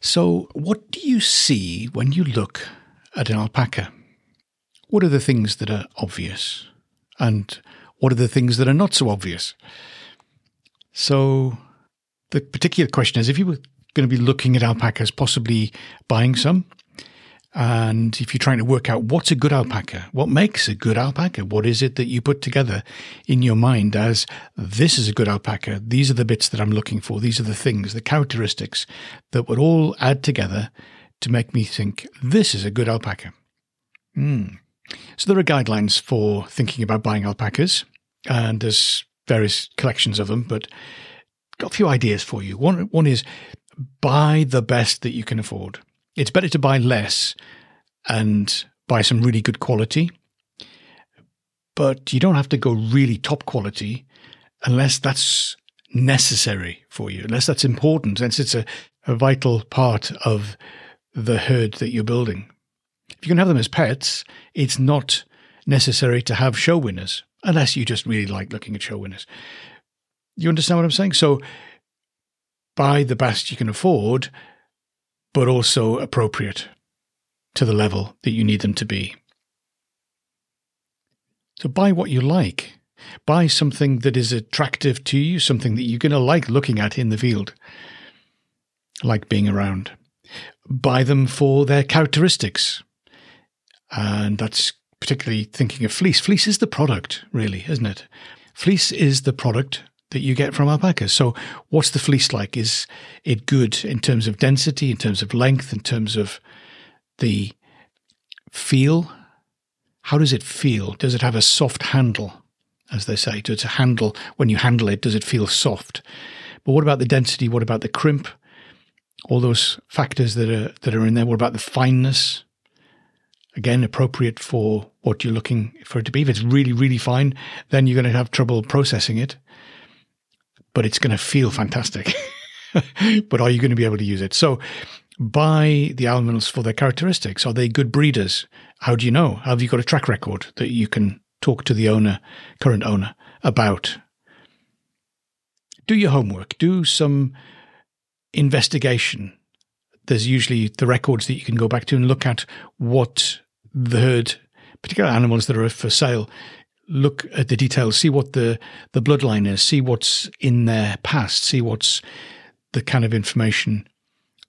So, what do you see when you look at an alpaca? What are the things that are obvious? And what are the things that are not so obvious? So, the particular question is if you were going to be looking at alpacas, possibly buying some, and if you're trying to work out what's a good alpaca, what makes a good alpaca, what is it that you put together in your mind as this is a good alpaca, these are the bits that I'm looking for, these are the things, the characteristics that would all add together to make me think this is a good alpaca. Mm. So there are guidelines for thinking about buying alpacas, and there's various collections of them, but got a few ideas for you. One, one is buy the best that you can afford. It's better to buy less and buy some really good quality, but you don't have to go really top quality unless that's necessary for you, unless that's important, since it's a, a vital part of the herd that you're building. If you can have them as pets, it's not necessary to have show winners, unless you just really like looking at show winners. You understand what I'm saying? So buy the best you can afford but also appropriate to the level that you need them to be. So buy what you like. Buy something that is attractive to you, something that you're going to like looking at in the field, like being around. Buy them for their characteristics. And that's particularly thinking of fleece. Fleece is the product, really, isn't it? Fleece is the product that you get from alpacas. So, what's the fleece like? Is it good in terms of density, in terms of length, in terms of the feel? How does it feel? Does it have a soft handle, as they say? Does it handle, when you handle it, does it feel soft? But what about the density? What about the crimp? All those factors that are that are in there. What about the fineness? Again, appropriate for what you're looking for it to be. If it's really, really fine, then you're going to have trouble processing it but it's going to feel fantastic. but are you going to be able to use it? So buy the animals for their characteristics. Are they good breeders? How do you know? Have you got a track record that you can talk to the owner, current owner, about? Do your homework. Do some investigation. There's usually the records that you can go back to and look at what the herd, particular animals that are for sale, look at the details, see what the, the bloodline is, see what's in their past, see what's the kind of information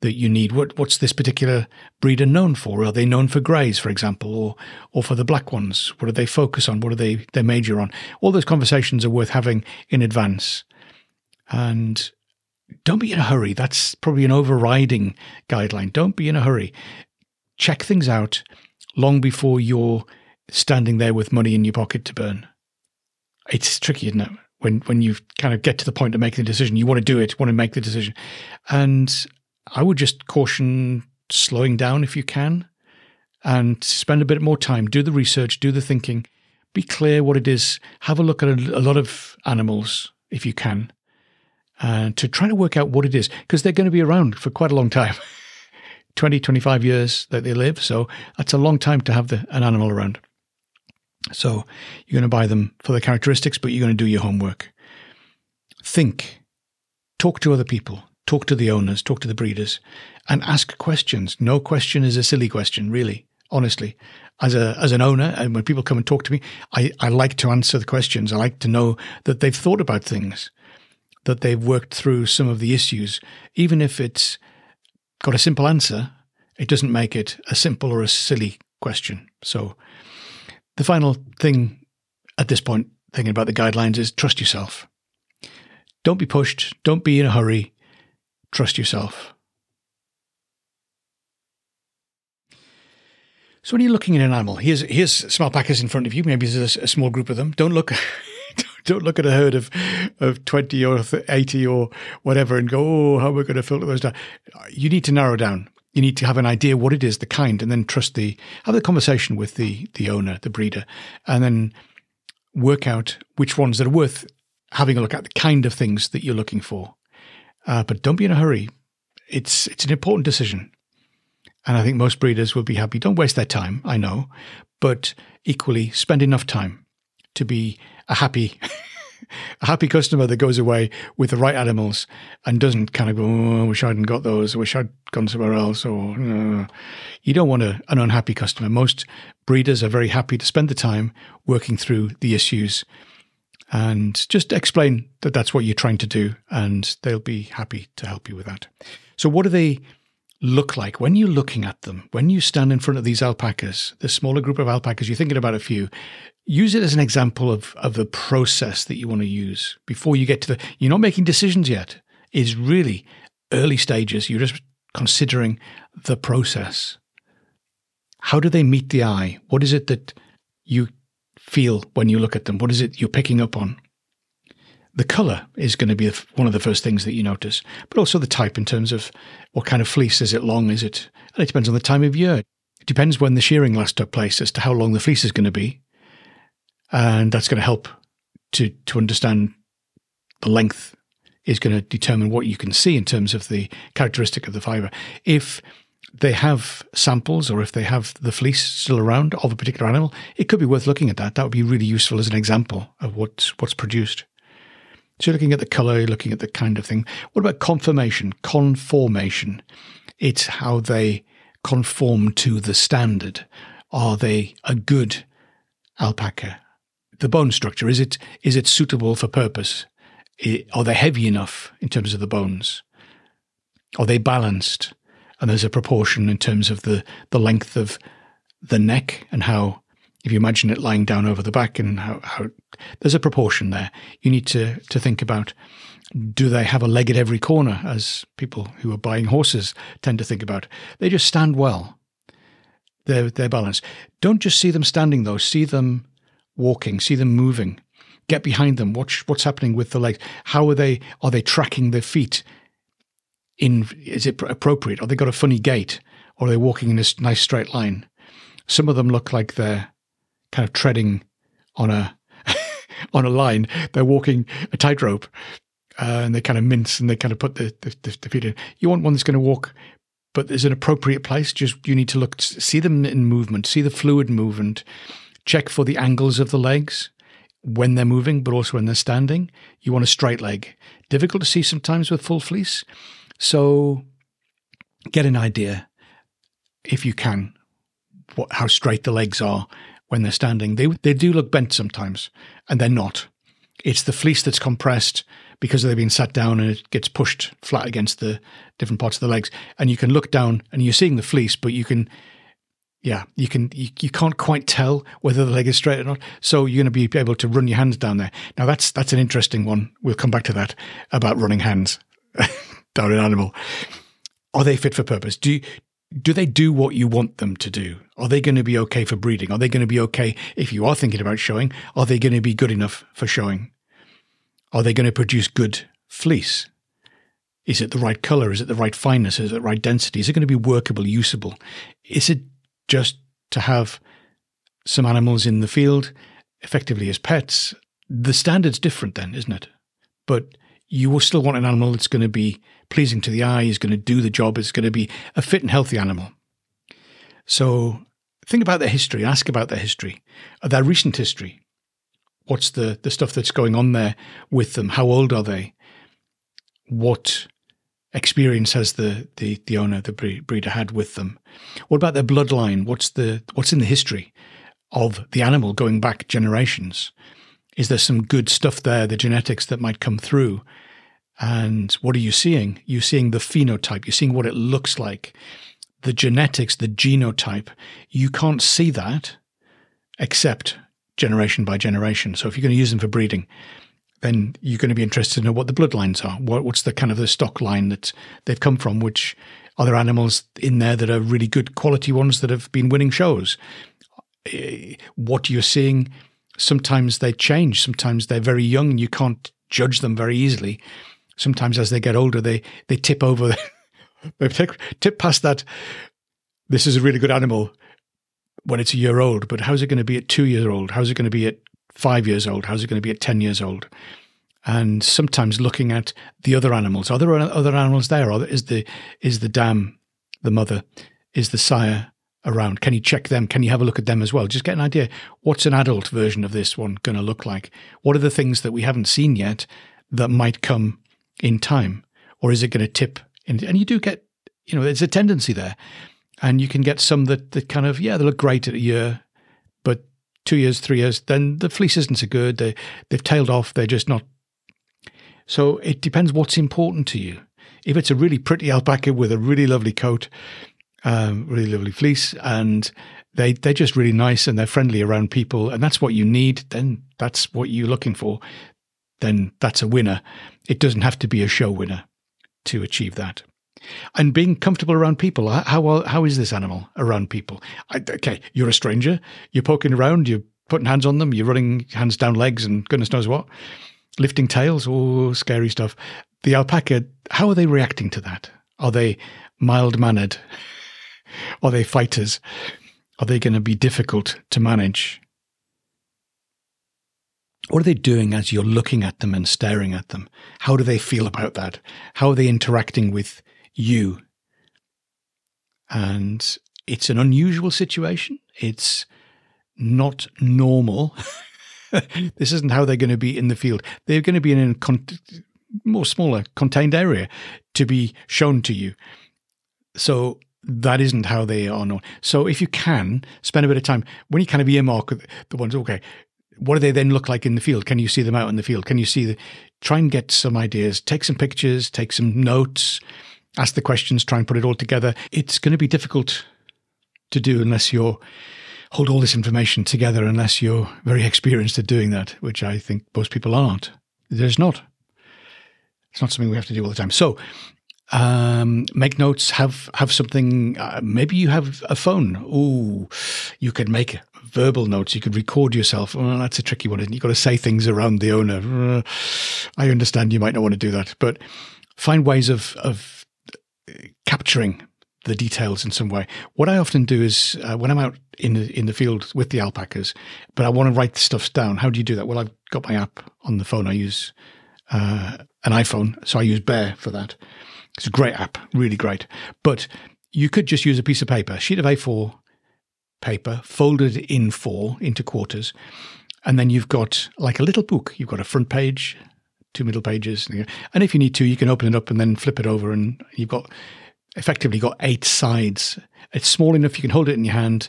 that you need. What what's this particular breeder known for? Are they known for greys, for example, or or for the black ones? What do they focus on? What do they they major on? All those conversations are worth having in advance. And don't be in a hurry. That's probably an overriding guideline. Don't be in a hurry. Check things out long before you're standing there with money in your pocket to burn. It's tricky, isn't it? When when you kind of get to the point of making the decision, you want to do it, want to make the decision. And I would just caution slowing down if you can and spend a bit more time, do the research, do the thinking, be clear what it is, have a look at a, a lot of animals if you can, and to try to work out what it is, because they're going to be around for quite a long time 20, 25 years that they live. So that's a long time to have the, an animal around. So you're going to buy them for the characteristics, but you're going to do your homework. Think, talk to other people, talk to the owners, talk to the breeders, and ask questions. No question is a silly question, really, honestly. As a as an owner, and when people come and talk to me, I, I like to answer the questions. I like to know that they've thought about things, that they've worked through some of the issues, even if it's got a simple answer. It doesn't make it a simple or a silly question. So the final thing at this point, thinking about the guidelines, is trust yourself. Don't be pushed. Don't be in a hurry. Trust yourself. So when you're looking at an animal, here's here's small packers in front of you. Maybe there's a, a small group of them. Don't look, don't look at a herd of of twenty or eighty or whatever and go, oh, how am I going to filter those down? You need to narrow down. You need to have an idea what it is, the kind, and then trust the have the conversation with the the owner, the breeder, and then work out which ones that are worth having a look at, the kind of things that you're looking for. Uh, but don't be in a hurry. It's it's an important decision, and I think most breeders will be happy. Don't waste their time. I know, but equally spend enough time to be a happy a happy customer that goes away with the right animals and doesn't kind of go, oh, I wish I hadn't got those, I wish I'd gone somewhere else, or uh, you don't want a, an unhappy customer. Most breeders are very happy to spend the time working through the issues and just explain that that's what you're trying to do, and they'll be happy to help you with that. So, what are they look like when you're looking at them? When you stand in front of these alpacas, the smaller group of alpacas, you're thinking about a few, use it as an example of, of the process that you want to use before you get to the you're not making decisions yet. It's really early stages. You're just considering the process. How do they meet the eye? What is it that you feel when you look at them? What is it you're picking up on the color is going to be one of the first things that you notice but also the type in terms of what kind of fleece is it long is it and it depends on the time of year it depends when the shearing last took place as to how long the fleece is going to be and that's going to help to to understand the length is going to determine what you can see in terms of the characteristic of the fiber. If they have samples or if they have the fleece still around of a particular animal, it could be worth looking at that. That would be really useful as an example of what's what's produced. So you're looking at the color, you're looking at the kind of thing. What about conformation? Conformation. It's how they conform to the standard. Are they a good alpaca? the bone structure is it is it suitable for purpose? are they heavy enough in terms of the bones? Are they balanced? And there's a proportion in terms of the the length of the neck and how if you imagine it lying down over the back and how, how there's a proportion there. You need to to think about do they have a leg at every corner, as people who are buying horses tend to think about? They just stand well. They're they're balanced. Don't just see them standing though. See them walking, see them moving. Get behind them. Watch what's happening with the legs. How are they? Are they tracking their feet? In is it appropriate? Are they got a funny gait, or are they walking in a nice straight line? Some of them look like they're kind of treading on a on a line. They're walking a tightrope, uh, and they kind of mince and they kind of put the, the, the feet in. You want one that's going to walk but there's an appropriate place. Just you need to look, see them in movement, see the fluid movement, Check for the angles of the legs when they're moving, but also when they're standing. You want a straight leg. Difficult to see sometimes with full fleece. So get an idea, if you can, what, how straight the legs are when they're standing. They, they do look bent sometimes, and they're not. It's the fleece that's compressed because they've been sat down and it gets pushed flat against the different parts of the legs. And you can look down and you're seeing the fleece, but you can yeah, you can you, you can't quite tell whether the leg is straight or not. So you're going to be able to run your hands down there. Now that's that's an interesting one. We'll come back to that about running hands down an animal. Are they fit for purpose? Do you, do they do what you want them to do? Are they going to be okay for breeding? Are they going to be okay if you are thinking about showing? Are they going to be good enough for showing? Are they going to produce good fleece? Is it the right color? Is it the right fineness? Is it the right density? Is it going to be workable, usable? Is it just to have some animals in the field effectively as pets, the standard's different then, isn't it? But you will still want an animal that's going to be pleasing to the eye, is going to do the job, is going to be a fit and healthy animal. So think about their history, ask about their history, uh, their recent history. What's the, the stuff that's going on there with them? How old are they? What experience has the, the, the owner, the breeder had with them? What about their bloodline? What's the what's in the history of the animal going back generations? Is there some good stuff there, the genetics that might come through? And what are you seeing? You're seeing the phenotype, you're seeing what it looks like, the genetics, the genotype. You can't see that except generation by generation. So if you're going to use them for breeding, then you're going to be interested know what the bloodlines are. What, what's the kind of the stock line that they've come from? Which other animals in there that are really good quality ones that have been winning shows? Eh, what you're seeing, sometimes they change. Sometimes they're very young you can't judge them very easily. Sometimes as they get older, they, they tip over take, tip past that. This is a really good animal when it's a year old, but how's it going to be at two years old? How's it going to be at five years old? How's it going to be at 10 years old? And sometimes looking at the other animals. Are there other animals there? Or is the, is the dam, the mother, is the sire around? Can you check them? Can you have a look at them as well? Just get an idea. What's an adult version of this one going to look like? What are the things that we haven't seen yet that might come in time? Or is it going to tip? In, and you do get, you know, there's a tendency there. And you can get some that, that kind of, yeah, they look great at a year, but two years, three years, then the fleece isn't so good. They, they've tailed off. They're just not. So it depends what's important to you. If it's a really pretty alpaca with a really lovely coat, um, really lovely fleece, and they they're just really nice and they're friendly around people, and that's what you need. Then that's what you're looking for. Then that's a winner. It doesn't have to be a show winner to achieve that. And being comfortable around people. How how is this animal around people? I, okay, you're a stranger. You're poking around. You're putting hands on them. You're running hands down legs and goodness knows what, lifting tails. Oh, scary stuff. The alpaca. How are they reacting to that? Are they mild mannered? Are they fighters? Are they going to be difficult to manage? What are they doing as you're looking at them and staring at them? How do they feel about that? How are they interacting with you? And it's an unusual situation. It's not normal. this isn't how they're going to be in the field. They're going to be in a con- more smaller, contained area to be shown to you. So that isn't how they are known. So if you can spend a bit of time when you kind of earmark the ones, okay, what do they then look like in the field? Can you see them out in the field? Can you see the, try and get some ideas, take some pictures, take some notes, ask the questions, try and put it all together. It's going to be difficult to do unless you're hold all this information together, unless you're very experienced at doing that, which I think most people aren't. There's not. It's not something we have to do all the time. So um, make notes. Have have something. Uh, maybe you have a phone. Oh, you could make verbal notes. You could record yourself. That's a tricky one. You've got to say things around the owner. Uh, I understand you might not want to do that, but find ways of of capturing the details in some way. What I often do is uh, when I'm out in the in the field with the alpacas, but I want to write the stuff down. How do you do that? Well, I've got my app on the phone. I use uh, an iPhone, so I use Bear for that. It's a great app, really great. But you could just use a piece of paper, a sheet of A4 paper, folded in four into quarters. And then you've got like a little book. You've got a front page, two middle pages. And if you need to, you can open it up and then flip it over. And you've got effectively got eight sides. It's small enough you can hold it in your hand.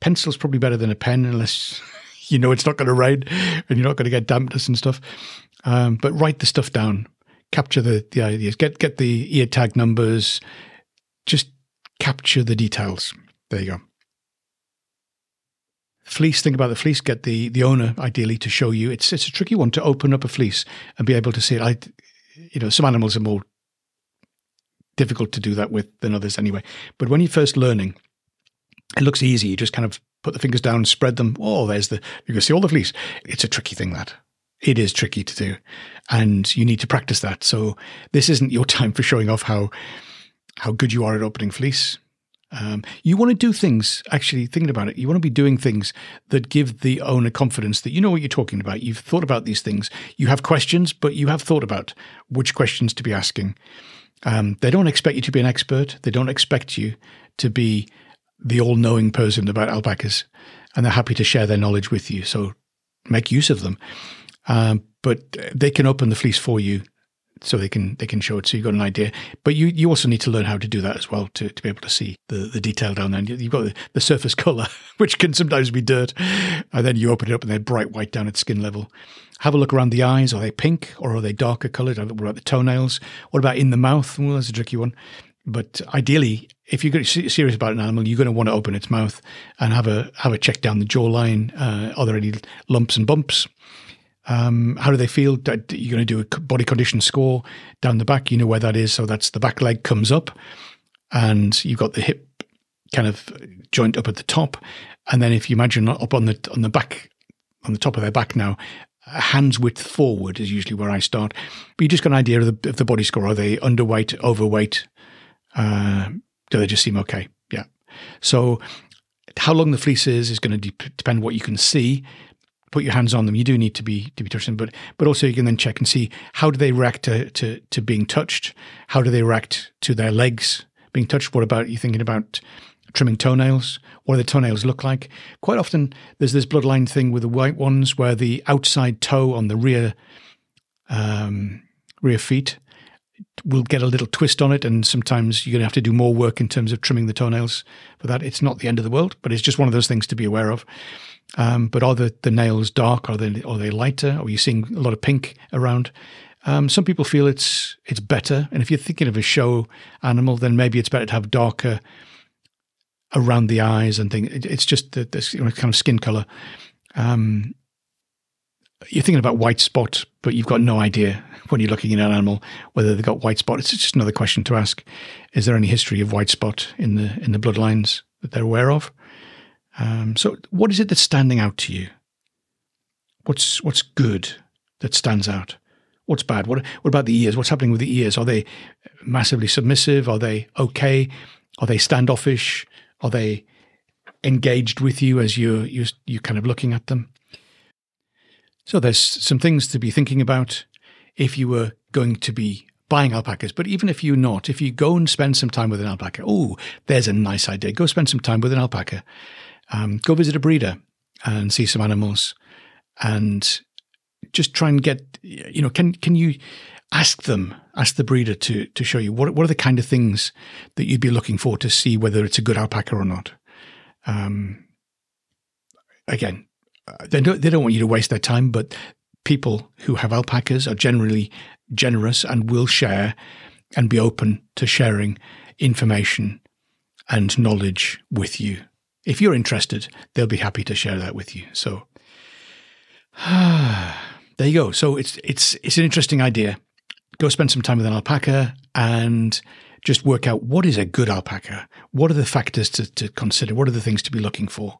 Pencil's probably better than a pen unless you know it's not going to rain and you're not going to get dampness and stuff. Um, but write the stuff down capture the, the ideas, get get the ear tag numbers, just capture the details. There you go. Fleece, think about the fleece, get the, the owner ideally to show you. It's it's a tricky one to open up a fleece and be able to see it. I you know, some animals are more difficult to do that with than others anyway. But when you're first learning, it looks easy. You just kind of put the fingers down, spread them. Oh, there's the you can see all the fleece. It's a tricky thing that it is tricky to do and you need to practice that. So this isn't your time for showing off how how good you are at opening fleece. Um, you want to do things, actually, thinking about it, you want to be doing things that give the owner confidence that you know what you're talking about. You've thought about these things. You have questions, but you have thought about which questions to be asking. Um, they don't expect you to be an expert. They don't expect you to be the all knowing person about alpacas, and they're happy to share their knowledge with you. So make use of them. Um, but they can open the fleece for you so they can they can show it. So you've got an idea. But you you also need to learn how to do that as well to, to be able to see the, the detail down there. You've got the, the surface color which can sometimes be dirt. And then you open it up and they're bright white down at skin level. Have a look around the eyes. Are they pink or are they darker colored? What about the toenails. What about in the mouth? Well that's a tricky one. But ideally if you're serious about an animal you're going to want to open its mouth and have a have a check down the jawline. Uh, are there any lumps and bumps um, how do they feel? You're going to do a body condition score down the back. You know where that is. So that's the back leg comes up, and you've got the hip kind of joint up at the top. And then if you imagine up on the on the back on the top of their back now, hands width forward is usually where I start. But you just got an idea of the, of the body score. Are they underweight, overweight? Uh, do they just seem okay? Yeah. So, how long the fleece is is going to de- depend what you can see. Put your hands on them. You do need to be to be touching but but also you can then check and see how do they react to to, to being touched. How do they react to their legs being touched? What about you thinking about trimming toenails? What do the toenails look like? Quite often, there's this bloodline thing with the white ones where the outside toe on the rear um, rear feet will get a little twist on it, and sometimes you're going to have to do more work in terms of trimming the toenails for that. It's not the end of the world, but it's just one of those things to be aware of. Um, but are the, the nails dark? Are they are they lighter? Are you seeing a lot of pink around? Um, some people feel it's it's better, and if you're thinking of a show animal, then maybe it's better to have darker around the eyes and things. It, it's just the, this kind of skin color. Um, you're thinking about white spot, but you've got no idea when you're looking at an animal whether they've got white spot. It's just another question to ask: Is there any history of white spot in the in the bloodlines that they're aware of? Um, so, what is it that's standing out to you? What's what's good that stands out? What's bad? What what about the ears? What's happening with the ears? Are they massively submissive? Are they okay? Are they standoffish? Are they engaged with you as you you you kind of looking at them? So there's some things to be thinking about if you were going to be buying alpacas. But even if you're not, if you go and spend some time with an alpaca, oh, there's a nice idea. Go spend some time with an alpaca. Um, go visit a breeder and see some animals, and just try and get you know can can you ask them, ask the breeder to to show you what what are the kind of things that you'd be looking for to see whether it's a good alpaca or not. Um, again, Uh, they don't they don't want you to waste their time, but people who have alpacas are generally generous and will share and be open to sharing information and knowledge with you. If you're interested, they'll be happy to share that with you. So there you go. So it's it's it's an interesting idea go spend some time with an alpaca and just work out what is a good alpaca. What are the factors to, to consider? What are the things to be looking for?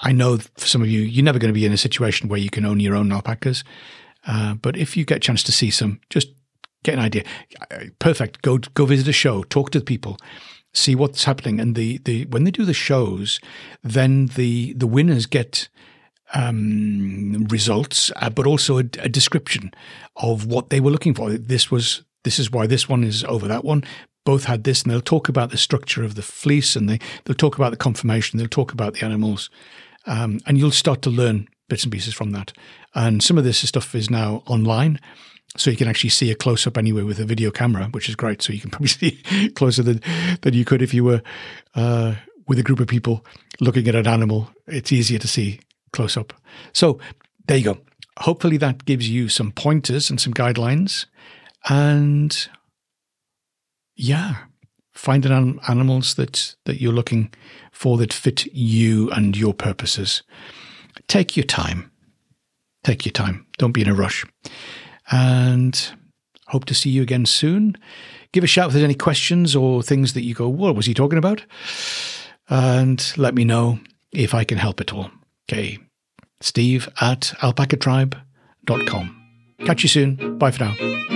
I know for some of you, you're never going to be in a situation where you can own your own alpacas. Uh, but if you get a chance to see some, just get an idea. Perfect. Go go visit a show, talk to the people, see what's happening. And the, the when they do the shows, then the the winners get um, results, uh, but also a, a, description of what they were looking for. This was this is why this one is over that one. Both had this, and they'll talk about the structure of the fleece, and they they'll talk about the conformation. They'll talk about the animals, um, and you'll start to learn bits and pieces from that. And some of this stuff is now online. So you can actually see a close up anyway with a video camera, which is great. So you can probably see closer than, than you could if you were uh, with a group of people looking at an animal. It's easier to see close up. So there you go. Hopefully that gives you some pointers and some guidelines. And yeah, finding animals that, that you're looking for that fit you and your purposes. Take your time. Take your time. Don't be in a rush. And hope to see you again soon. Give a shout if there's any questions or things that you go, what was he talking about? And let me know if I can help at all. Okay. Steve at alpacatribe.com. Catch you soon. Bye for now.